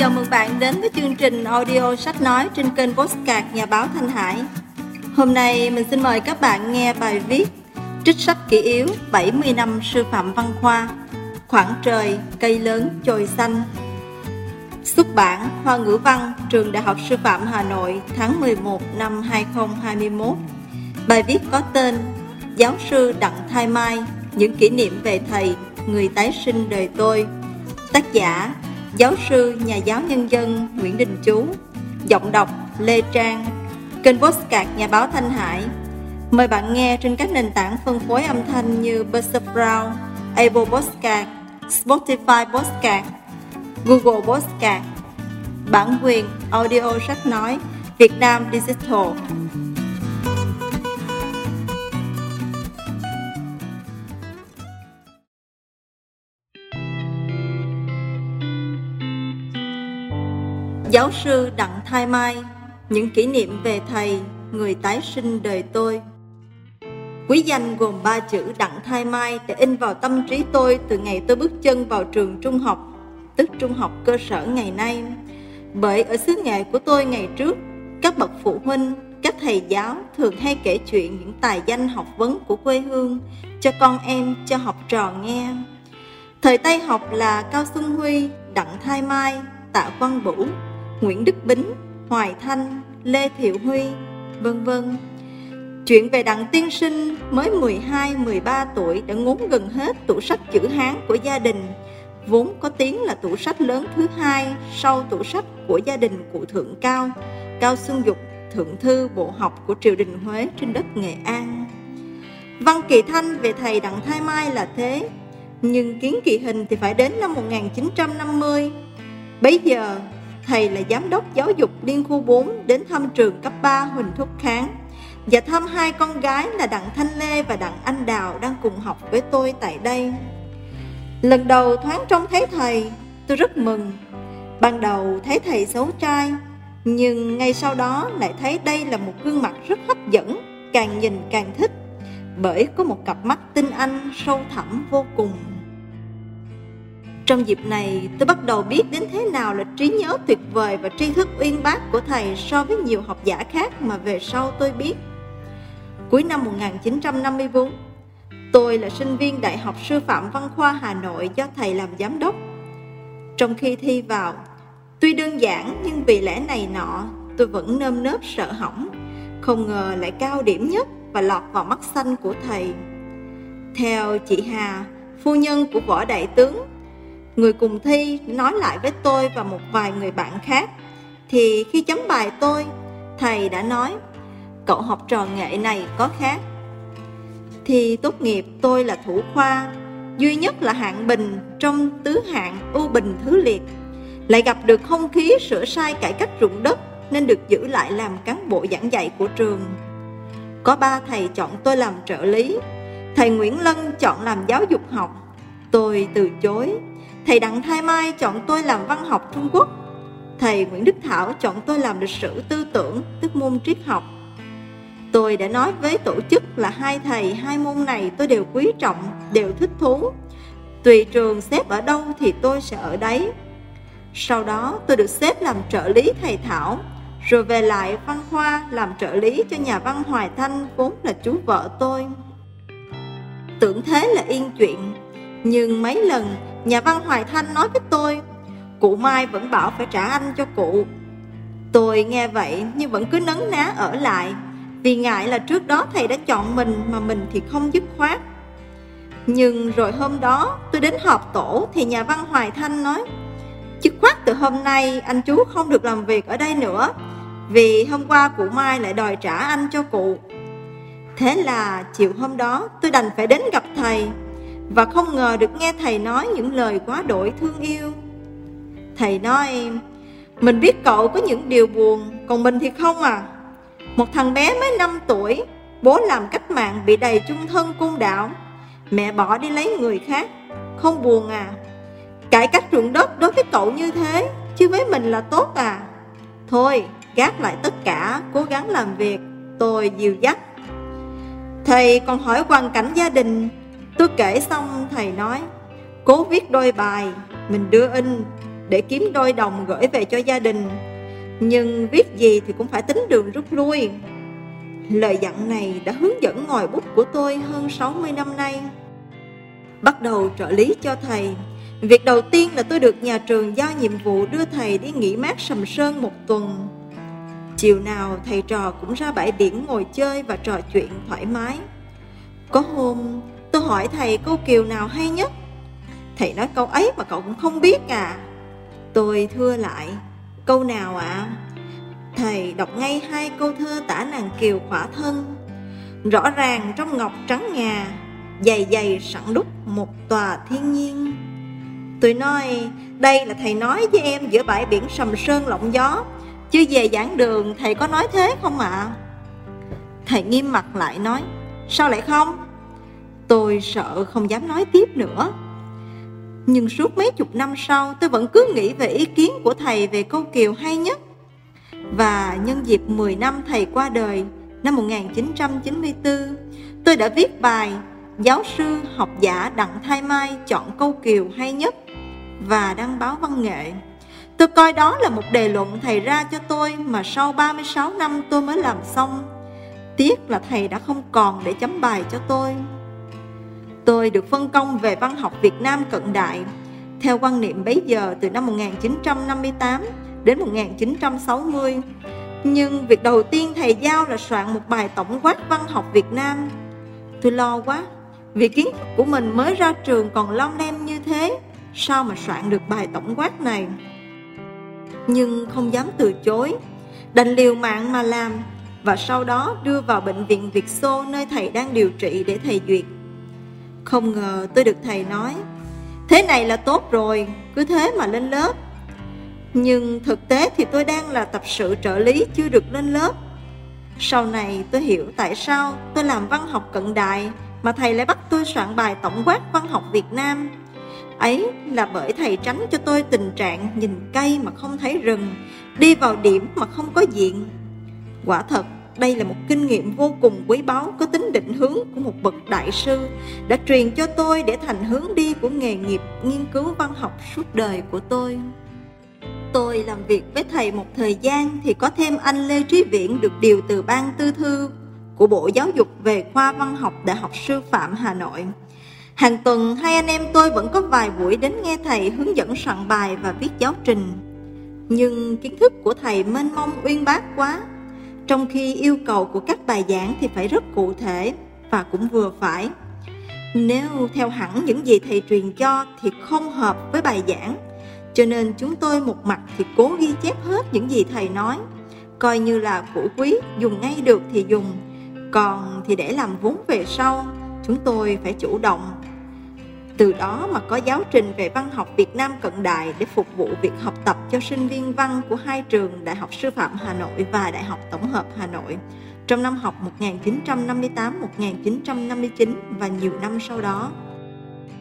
Chào mừng bạn đến với chương trình audio sách nói trên kênh Postcard Nhà báo Thanh Hải. Hôm nay mình xin mời các bạn nghe bài viết Trích sách kỷ yếu 70 năm sư phạm văn khoa Khoảng trời, cây lớn, chồi xanh. Xuất bản Hoa ngữ văn Trường Đại học Sư phạm Hà Nội tháng 11 năm 2021 Bài viết có tên Giáo sư Đặng Thái Mai Những kỷ niệm về thầy, người tái sinh đời tôi. Tác giả Giáo sư nhà giáo nhân dân Nguyễn Đình Chú Giọng đọc Lê Trang Kênh Postcard Nhà báo Thanh Hải. Mời bạn nghe trên các nền tảng phân phối âm thanh như Buzzsprout, Apple Podcast, Spotify Podcast, Google Podcast Bản quyền audio sách nói Việt Nam Digital. Giáo sư Đặng Thái Mai Những kỷ niệm về thầy, người tái sinh đời tôi Quý danh gồm ba chữ Đặng Thái Mai để in vào tâm trí tôi từ ngày tôi bước chân vào trường trung học, tức trung học cơ sở ngày nay. Bởi ở xứ nghệ của tôi ngày trước, các bậc phụ huynh, các thầy giáo thường hay kể chuyện những tài danh học vấn của quê hương cho con em, cho học trò nghe. Thời Tây học là Cao Xuân Huy, Đặng Thái Mai, Tạ Quang Bửu, Nguyễn Đức Bính, Hoài Thanh, Lê Thiệu Huy, vân vân. Chuyện về Đặng Tiên Sinh mới 12-13 tuổi đã ngốn gần hết tủ sách chữ Hán của gia đình, vốn có tiếng là tủ sách lớn thứ hai sau tủ sách của gia đình cụ Thượng Cao, Cao Xuân Dục, Thượng Thư Bộ học của triều đình Huế trên đất Nghệ An. Văn kỳ thanh về thầy Đặng Thái Mai là thế, nhưng kiến kỳ hình thì phải đến năm 1950. Bấy giờ, thầy là giám đốc giáo dục liên khu 4 đến thăm trường cấp 3 Huỳnh Thúc Kháng và thăm hai con gái là Đặng Thanh Lê và Đặng Anh Đào đang cùng học với tôi tại đây. Lần đầu thoáng trông thấy thầy, tôi rất mừng. Ban đầu thấy thầy xấu trai, nhưng ngay sau đó lại thấy đây là một gương mặt rất hấp dẫn, càng nhìn càng thích, bởi có một cặp mắt tinh anh sâu thẳm vô cùng. Trong dịp này, tôi bắt đầu biết đến thế nào là trí nhớ tuyệt vời và tri thức uyên bác của thầy so với nhiều học giả khác mà về sau tôi biết. Cuối năm 1954, tôi là sinh viên Đại học Sư phạm Văn khoa Hà Nội do thầy làm giám đốc. Trong khi thi vào, tuy đơn giản nhưng vì lẽ này nọ, tôi vẫn nơm nớp sợ hỏng, không ngờ lại cao điểm nhất và lọt vào mắt xanh của thầy. Theo chị Hà, phu nhân của võ đại tướng, người cùng thi nói lại với tôi và một vài người bạn khác, thì khi chấm bài tôi, thầy đã nói cậu học trò nghệ này có khác. Thì tốt nghiệp tôi là thủ khoa, duy nhất là hạng bình trong tứ hạng ưu bình thứ liệt. Lại gặp được không khí sửa sai cải cách ruộng đất nên được giữ lại làm cán bộ giảng dạy của trường. Có ba thầy chọn tôi làm trợ lý, thầy Nguyễn Lân chọn làm giáo dục học. Tôi từ chối. Thầy Đặng Thái Mai chọn tôi làm văn học Trung Quốc. Thầy Nguyễn Đức Thảo chọn tôi làm lịch sử tư tưởng, tức môn triết học. Tôi đã nói với tổ chức là hai thầy hai môn này tôi đều quý trọng, đều thích thú. Tùy trường xếp ở đâu thì tôi sẽ ở đấy. Sau đó tôi được xếp làm trợ lý thầy Thảo, rồi về lại văn khoa làm trợ lý cho nhà văn Hoài Thanh vốn là chú vợ tôi. Tưởng thế là yên chuyện, nhưng mấy lần nhà văn Hoài Thanh nói với tôi, cụ Mai vẫn bảo phải trả anh cho cụ. Tôi nghe vậy nhưng vẫn cứ nấn ná ở lại vì ngại là trước đó thầy đã chọn mình mà mình thì không dứt khoát. Nhưng rồi hôm đó tôi đến họp tổ thì nhà văn Hoài Thanh nói Dứt khoát từ hôm nay anh chú không được làm việc ở đây nữa Vì hôm qua cụ Mai lại đòi trả anh cho cụ. Thế là chiều hôm đó tôi đành phải đến gặp thầy. Và không ngờ được nghe thầy nói những lời quá đổi thương yêu. Thầy nói, Mình biết cậu có những điều buồn, Còn mình thì không à. Một thằng bé mới 5 tuổi, Bố làm cách mạng bị đầy chung thân côn đạo Mẹ bỏ đi lấy người khác, Không buồn à. Cải cách ruộng đất đối với cậu như thế, Chứ với mình là tốt à. Thôi, gác lại tất cả, Cố gắng làm việc, Tôi dìu dắt. Thầy còn hỏi hoàn cảnh gia đình Tôi kể xong, thầy nói, Cố viết đôi bài, Mình đưa in để kiếm đôi đồng gửi về cho gia đình. Nhưng viết gì thì cũng phải tính đường rút lui. Lời dặn này đã hướng dẫn ngòi bút của tôi hơn 60 năm nay. Bắt đầu trợ lý cho thầy. Việc đầu tiên là tôi được nhà trường giao nhiệm vụ đưa thầy đi nghỉ mát sầm sơn một tuần. Chiều nào, thầy trò cũng ra bãi biển ngồi chơi và trò chuyện thoải mái. Có hôm tôi hỏi thầy câu kiều nào hay nhất. Thầy nói câu ấy mà cậu cũng không biết à. Tôi thưa lại, câu nào ạ? À? Thầy đọc ngay hai câu thơ tả nàng kiều khỏa thân. Rõ ràng trong ngọc trắng ngà, dày dày sẵn đúc một tòa thiên nhiên. Tôi nói, đây là thầy nói với em giữa bãi biển sầm sơn lộng gió, chứ về giảng đường thầy có nói thế không ạ? À? Thầy nghiêm mặt lại nói, sao lại không? Tôi sợ không dám nói tiếp nữa. Nhưng suốt mấy chục năm sau tôi vẫn cứ nghĩ về ý kiến của thầy về câu kiều hay nhất. Và nhân dịp 10 năm thầy qua đời năm 1994, tôi đã viết bài Giáo sư học giả Đặng Thái Mai chọn câu kiều hay nhất và đăng báo văn nghệ. Tôi coi đó là một đề luận thầy ra cho tôi mà sau 36 năm tôi mới làm xong. Tiếc là thầy đã không còn để chấm bài cho tôi. Tôi được phân công về văn học Việt Nam cận đại theo quan niệm bấy giờ từ năm 1958 đến 1960. Nhưng việc đầu tiên thầy giao là soạn một bài tổng quát văn học Việt Nam. Tôi lo quá, vì kiến thức của mình mới ra trường còn lon lem như thế, sao mà soạn được bài tổng quát này? Nhưng không dám từ chối, đành liều mạng mà làm và sau đó đưa vào bệnh viện Việt Xô nơi thầy đang điều trị để thầy duyệt. Không ngờ tôi được thầy nói, Thế này là tốt rồi, Cứ thế mà lên lớp. Nhưng thực tế thì tôi đang là tập sự trợ lý Chưa được lên lớp. Sau này tôi hiểu tại sao Tôi làm văn học cận đại Mà thầy lại bắt tôi soạn bài tổng quát văn học Việt Nam. Ấy là bởi thầy tránh cho tôi tình trạng Nhìn cây mà không thấy rừng, Đi vào điểm mà không có diện. Quả thật đây là một kinh nghiệm vô cùng quý báu, có tính định hướng của một bậc đại sư, đã truyền cho tôi để thành hướng đi của nghề nghiệp nghiên cứu văn học suốt đời của tôi. Tôi làm việc với thầy một thời gian thì có thêm anh Lê Trí Viễn được điều từ ban tư thư của Bộ Giáo dục về khoa văn học Đại học Sư phạm Hà Nội. Hàng tuần, hai anh em tôi vẫn có vài buổi đến nghe thầy hướng dẫn soạn bài và viết giáo trình. Nhưng kiến thức của thầy mênh mông uyên bác quá trong khi yêu cầu của các bài giảng thì phải rất cụ thể và cũng vừa phải. Nếu theo hẳn những gì thầy truyền cho thì không hợp với bài giảng, cho nên chúng tôi một mặt thì cố ghi chép hết những gì thầy nói, coi như là củ quý, dùng ngay được thì dùng, còn thì để làm vốn về sau, chúng tôi phải chủ động từ đó mà có giáo trình về văn học Việt Nam cận đại để phục vụ việc học tập cho sinh viên văn của hai trường Đại học Sư phạm Hà Nội và Đại học Tổng hợp Hà Nội trong năm học 1958-1959 và nhiều năm sau đó.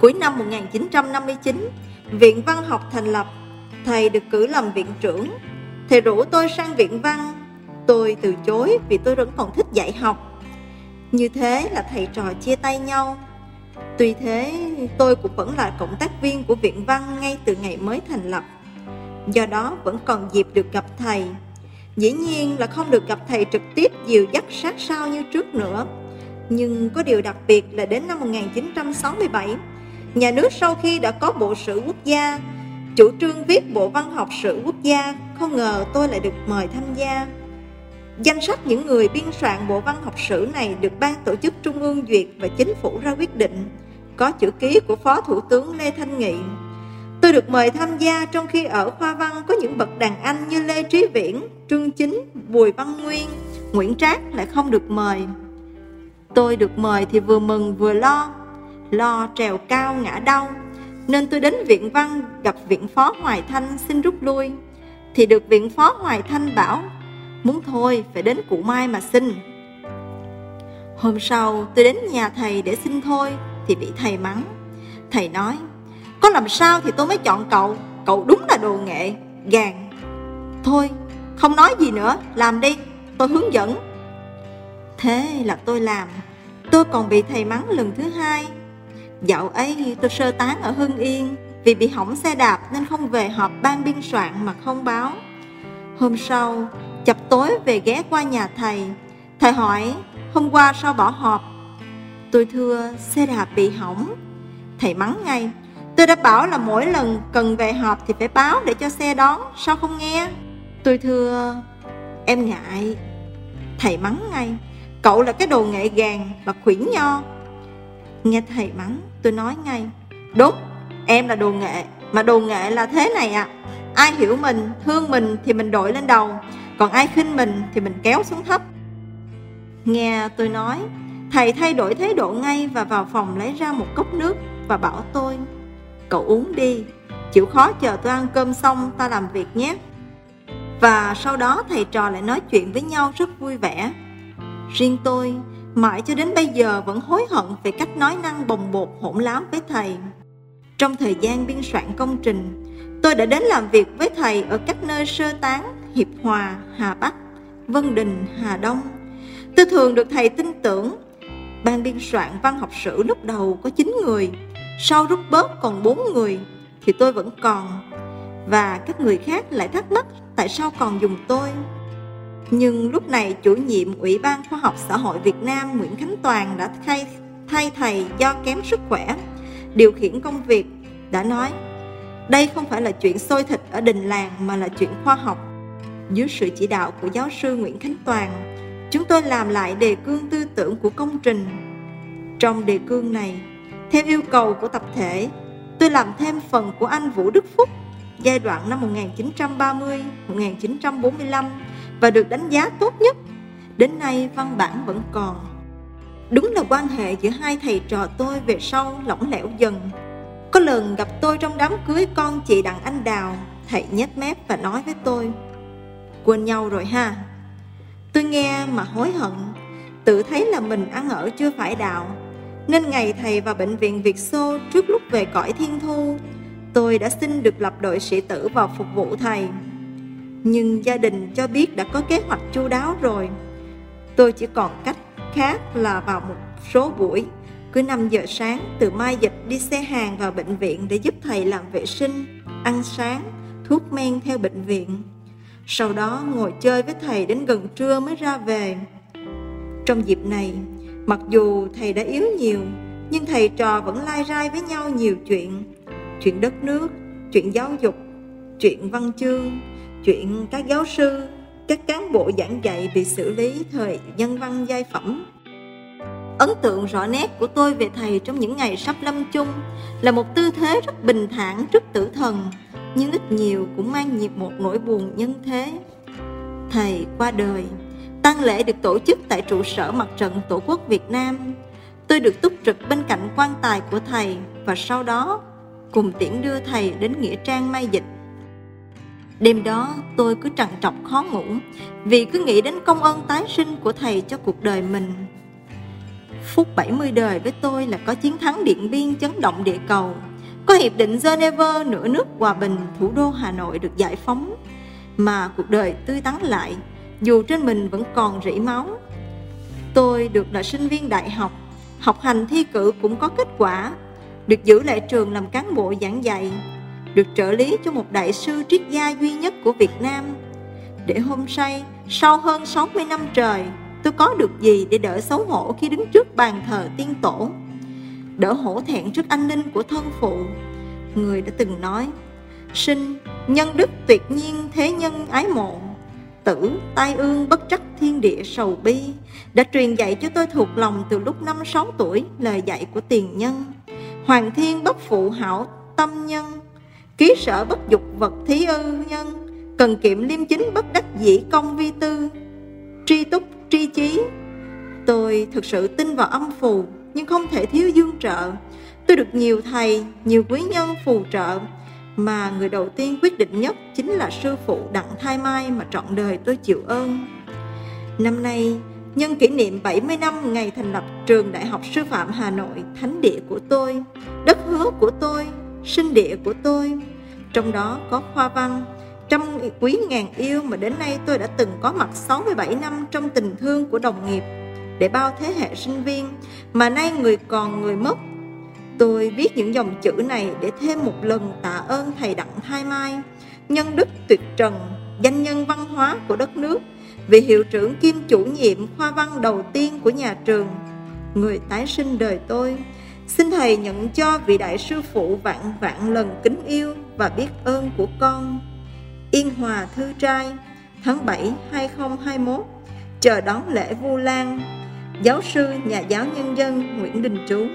Cuối năm 1959, Viện Văn học thành lập, thầy được cử làm viện trưởng. Thầy rủ tôi sang viện văn, tôi từ chối vì tôi vẫn còn thích dạy học. Như thế là thầy trò chia tay nhau Tuy thế, tôi cũng vẫn là cộng tác viên của Viện Văn ngay từ ngày mới thành lập. Do đó vẫn còn dịp được gặp thầy. Dĩ nhiên là không được gặp thầy trực tiếp dìu dắt sát sao như trước nữa. Nhưng có điều đặc biệt là đến năm 1967, nhà nước sau khi đã có Bộ Sử Quốc gia, chủ trương viết Bộ Văn học Sử Quốc gia, không ngờ tôi lại được mời tham gia. Danh sách những người biên soạn Bộ Văn học Sử này được ban tổ chức Trung ương duyệt và chính phủ ra quyết định có chữ ký của Phó Thủ tướng Lê Thanh Nghị. Tôi được mời tham gia trong khi ở khoa văn có những bậc đàn anh như Lê Trí Viễn, Trương Chính, Bùi Văn Nguyên, Nguyễn Trác lại không được mời. Tôi được mời thì vừa mừng vừa lo, lo trèo cao ngã đau, nên tôi đến viện văn gặp viện phó Hoài Thanh xin rút lui. Thì được viện phó Hoài Thanh bảo, muốn thôi phải đến cụ Mai mà xin. Hôm sau tôi đến nhà thầy để xin thôi thì bị thầy mắng. Thầy nói, có làm sao thì tôi mới chọn cậu, cậu đúng là đồ nghệ, gàn. Thôi, không nói gì nữa, làm đi, tôi hướng dẫn. Thế là tôi làm, tôi còn bị thầy mắng lần thứ hai. Dạo ấy tôi sơ tán ở Hưng Yên, Vì bị hỏng xe đạp nên không về họp ban biên soạn mà không báo Hôm sau, chập tối về ghé qua nhà thầy. Thầy hỏi, hôm qua sao bỏ họp? Tôi thưa, xe đạp bị hỏng. Thầy mắng ngay Tôi đã bảo là mỗi lần cần về họp thì phải báo để cho xe đón Sao không nghe? Tôi thưa, em ngại. Thầy mắng ngay Cậu là cái đồ nghệ gàng và khuyển nho. Nghe thầy mắng tôi nói ngay Đúng em là đồ nghệ Mà đồ nghệ là thế này à Ai hiểu mình, thương mình thì mình đội lên đầu. Còn ai khinh mình thì mình kéo xuống thấp. Nghe tôi nói Thầy thay đổi thái độ ngay và vào phòng lấy ra một cốc nước Và bảo tôi Cậu uống đi Chịu khó chờ tôi ăn cơm xong ta làm việc nhé. Và sau đó thầy trò lại nói chuyện với nhau rất vui vẻ. Riêng tôi, mãi cho đến bây giờ vẫn hối hận về cách nói năng bồng bột hỗn láo với thầy. Trong thời gian biên soạn công trình, tôi đã đến làm việc với thầy ở các nơi sơ tán Hiệp Hòa, Hà Bắc, Vân Đình, Hà Đông. Tôi thường được thầy tin tưởng. Ban biên soạn văn học sử lúc đầu có 9 người, sau rút bớt còn 4 người, thì tôi vẫn còn. Và các người khác lại thắc mắc tại sao còn dùng tôi. Nhưng lúc này chủ nhiệm Ủy ban Khoa học Xã hội Việt Nam Nguyễn Khánh Toàn đã thay, thay thầy do kém sức khỏe, điều khiển công việc, đã nói đây không phải là chuyện sôi thịt ở đình làng mà là chuyện khoa học. Dưới sự chỉ đạo của giáo sư Nguyễn Khánh Toàn, chúng tôi làm lại đề cương tư tưởng của công trình. Trong đề cương này, theo yêu cầu của tập thể, tôi làm thêm phần của anh Vũ Đức Phúc giai đoạn năm 1930-1945 và được đánh giá tốt nhất. Đến nay văn bản vẫn còn. Đúng là quan hệ giữa hai thầy trò tôi về sau lỏng lẻo dần. Có lần gặp tôi trong đám cưới con chị Đặng Anh Đào, thầy nhếch mép và nói với tôi, quên nhau rồi ha. Tôi nghe mà hối hận, tự thấy là mình ăn ở chưa phải đạo, nên ngày thầy vào bệnh viện Việt Xô trước lúc về cõi thiên thu, tôi đã xin được lập đội sĩ tử vào phục vụ thầy. Nhưng gia đình cho biết đã có kế hoạch chu đáo rồi Tôi chỉ còn cách khác là vào một số buổi Cứ 5 giờ sáng từ mai dịch đi xe hàng vào bệnh viện Để giúp thầy làm vệ sinh, ăn sáng, thuốc men theo bệnh viện sau đó ngồi chơi với thầy đến gần trưa mới ra về Trong dịp này, mặc dù thầy đã yếu nhiều Nhưng thầy trò vẫn lai rai với nhau nhiều chuyện Chuyện đất nước, chuyện giáo dục, chuyện văn chương chuyện các giáo sư, các cán bộ giảng dạy bị xử lý thời nhân văn giai phẩm. Ấn tượng rõ nét của tôi về thầy trong những ngày sắp lâm chung là một tư thế rất bình thản trước tử thần, nhưng ít nhiều cũng mang nhịp một nỗi buồn nhân thế. Thầy qua đời, tang lễ được tổ chức tại trụ sở mặt trận Tổ quốc Việt Nam. Tôi được túc trực bên cạnh quan tài của thầy và sau đó cùng tiễn đưa thầy đến Nghĩa Trang Mai Dịch Đêm đó tôi cứ trằn trọc khó ngủ Vì cứ nghĩ đến công ơn tái sinh của thầy cho cuộc đời mình Phút 70 đời với tôi là có chiến thắng Điện Biên chấn động địa cầu có hiệp định Geneva nửa nước hòa bình thủ đô Hà Nội được giải phóng Mà cuộc đời tươi tắn lại Dù trên mình vẫn còn rỉ máu Tôi được là sinh viên đại học Học hành thi cử cũng có kết quả Được giữ lại trường làm cán bộ giảng dạy được trợ lý cho một đại sư triết gia duy nhất của Việt Nam. Để hôm say, sau hơn 60 năm trời, tôi có được gì để đỡ xấu hổ khi đứng trước bàn thờ tiên tổ? Đỡ hổ thẹn trước anh ninh của thân phụ. Người đã từng nói, sinh, nhân đức tuyệt nhiên thế nhân ái mộ, tử, tai ương bất trắc thiên địa sầu bi, đã truyền dạy cho tôi thuộc lòng từ lúc năm sáu tuổi lời dạy của tiền nhân. Hoàng thiên bất phụ hảo tâm nhân, Ký sở bất dục vật thí ư nhân Cần kiệm liêm chính bất đắc dĩ công vi tư Tri túc tri chí Tôi thực sự tin vào âm phù nhưng không thể thiếu dương trợ. Tôi được nhiều thầy, nhiều quý nhân phù trợ Mà người đầu tiên quyết định nhất Chính là sư phụ Đặng Thai Mai Mà trọn đời tôi chịu ơn. Năm nay nhân kỷ niệm 70 năm ngày thành lập trường Đại học Sư phạm Hà Nội, thánh địa của tôi, đất hứa của tôi, sinh địa của tôi. Trong đó có khoa văn Trăm quý ngàn yêu mà đến nay tôi đã từng có mặt 67 năm trong tình thương của đồng nghiệp. Để bao thế hệ sinh viên Mà nay người còn người mất Tôi viết những dòng chữ này để thêm một lần tạ ơn thầy Đặng Thái Mai, nhân đức tuyệt trần, danh nhân văn hóa của đất nước, vị hiệu trưởng kiêm chủ nhiệm khoa văn đầu tiên của nhà trường, người tái sinh đời tôi. Xin thầy nhận cho vị đại sư phụ vạn vạn lần kính yêu và biết ơn của con. Yên Hòa Thư Trai, tháng 7 2021, chờ đón lễ Vu Lan, giáo sư nhà giáo nhân dân Nguyễn Đình Trú.